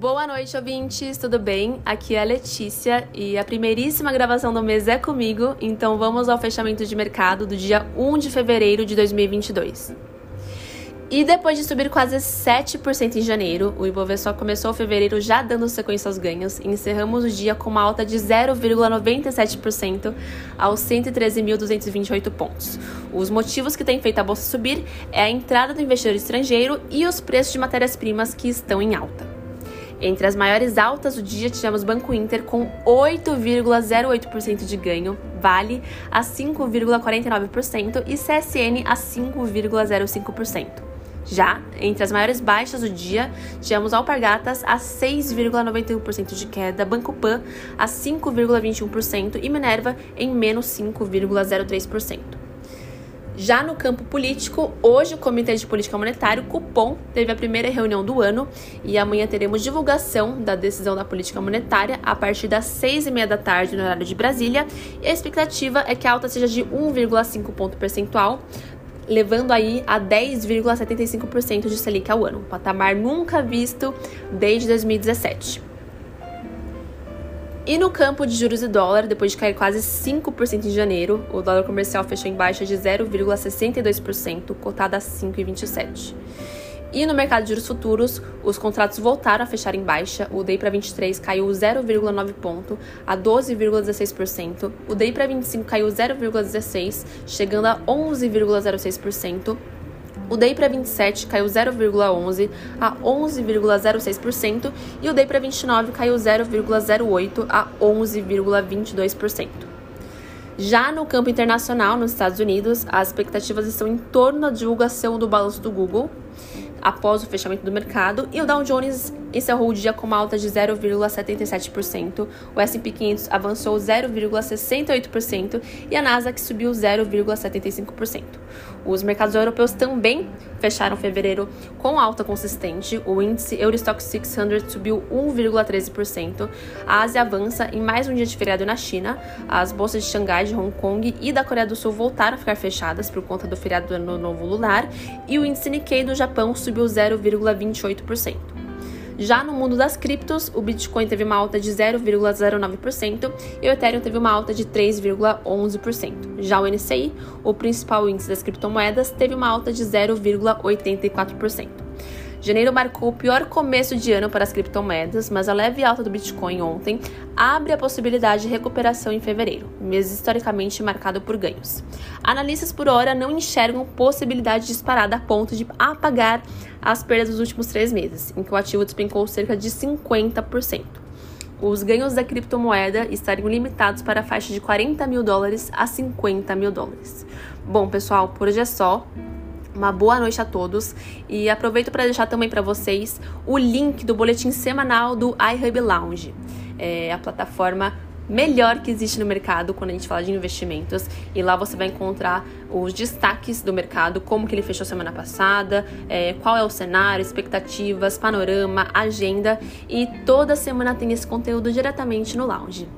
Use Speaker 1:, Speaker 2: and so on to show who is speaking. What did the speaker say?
Speaker 1: Boa noite, ouvintes, tudo bem? Aqui é a Letícia e a primeiríssima gravação do mês é comigo, então vamos ao fechamento de mercado do dia 1 de fevereiro de 2022. E depois de subir quase 7% em janeiro, o Ibovespa começou fevereiro já dando sequência aos ganhos e encerramos o dia com uma alta de 0,97% aos 113.228 pontos. Os motivos que têm feito a bolsa subir é a entrada do investidor estrangeiro e os preços de matérias-primas que estão em alta. Entre as maiores altas do dia, tivemos Banco Inter com 8,08% de ganho, Vale a 5,49% e CSN a 5,05%. Já entre as maiores baixas do dia, tivemos Alpargatas a 6,91% de queda, Banco Pan a 5,21% e Minerva em menos 5,03%. Já no campo político, hoje o Comitê de Política Monetária, o Cupom, teve a primeira reunião do ano e amanhã teremos divulgação da decisão da política monetária a partir das seis e meia da tarde no horário de Brasília. E a expectativa é que a alta seja de 1,5 ponto percentual, levando aí a 10,75% de Selic ao ano, um patamar nunca visto desde 2017. E no campo de juros e dólar, depois de cair quase 5% em janeiro, o dólar comercial fechou em baixa de 0,62%, cotado a 5,27. E no mercado de juros futuros, os contratos voltaram a fechar em baixa. O DI para 23 caiu 0,9 ponto a 12,16%. O DI para 25 caiu 0,16, chegando a 11,06%. O DI para 27 caiu 0,11 a 11,06% e o DI para 29 caiu 0,08 a 11,22%. Já no campo internacional, nos Estados Unidos, as expectativas estão em torno da divulgação do balanço do Google após o fechamento do mercado e o Dow Jones encerrou o dia com uma alta de 0,77%, o S&P 500 avançou 0,68% e a Nasdaq subiu 0,75%. Os mercados europeus também fecharam fevereiro com alta consistente. O índice Eurostock 600 subiu 1,13%. A Ásia avança em mais um dia de feriado na China. As bolsas de Xangai, de Hong Kong e da Coreia do Sul voltaram a ficar fechadas por conta do feriado do Ano Novo Lunar e o índice Nikkei do Japão subiu 0,28%. Já no mundo das criptos, o Bitcoin teve uma alta de 0,09% e o Ethereum teve uma alta de 3,11%. Já o NCI, o principal índice das criptomoedas, teve uma alta de 0,84%. Janeiro marcou o pior começo de ano para as criptomoedas, mas a leve alta do Bitcoin ontem abre a possibilidade de recuperação em fevereiro, mês historicamente marcado por ganhos. Analistas por hora não enxergam possibilidade disparada a ponto de apagar as perdas dos últimos três meses, em que o ativo despencou cerca de 50%. Os ganhos da criptomoeda estariam limitados para a faixa de 40 mil dólares a 50 mil dólares. Bom, pessoal, por hoje é só. Uma boa noite a todos. E aproveito para deixar também para vocês o link do boletim semanal do iHub Lounge, é a plataforma melhor que existe no mercado quando a gente fala de investimentos. E lá você vai encontrar os destaques do mercado, como que ele fechou semana passada, é, qual é o cenário, expectativas, panorama, agenda. E toda semana tem esse conteúdo diretamente no lounge.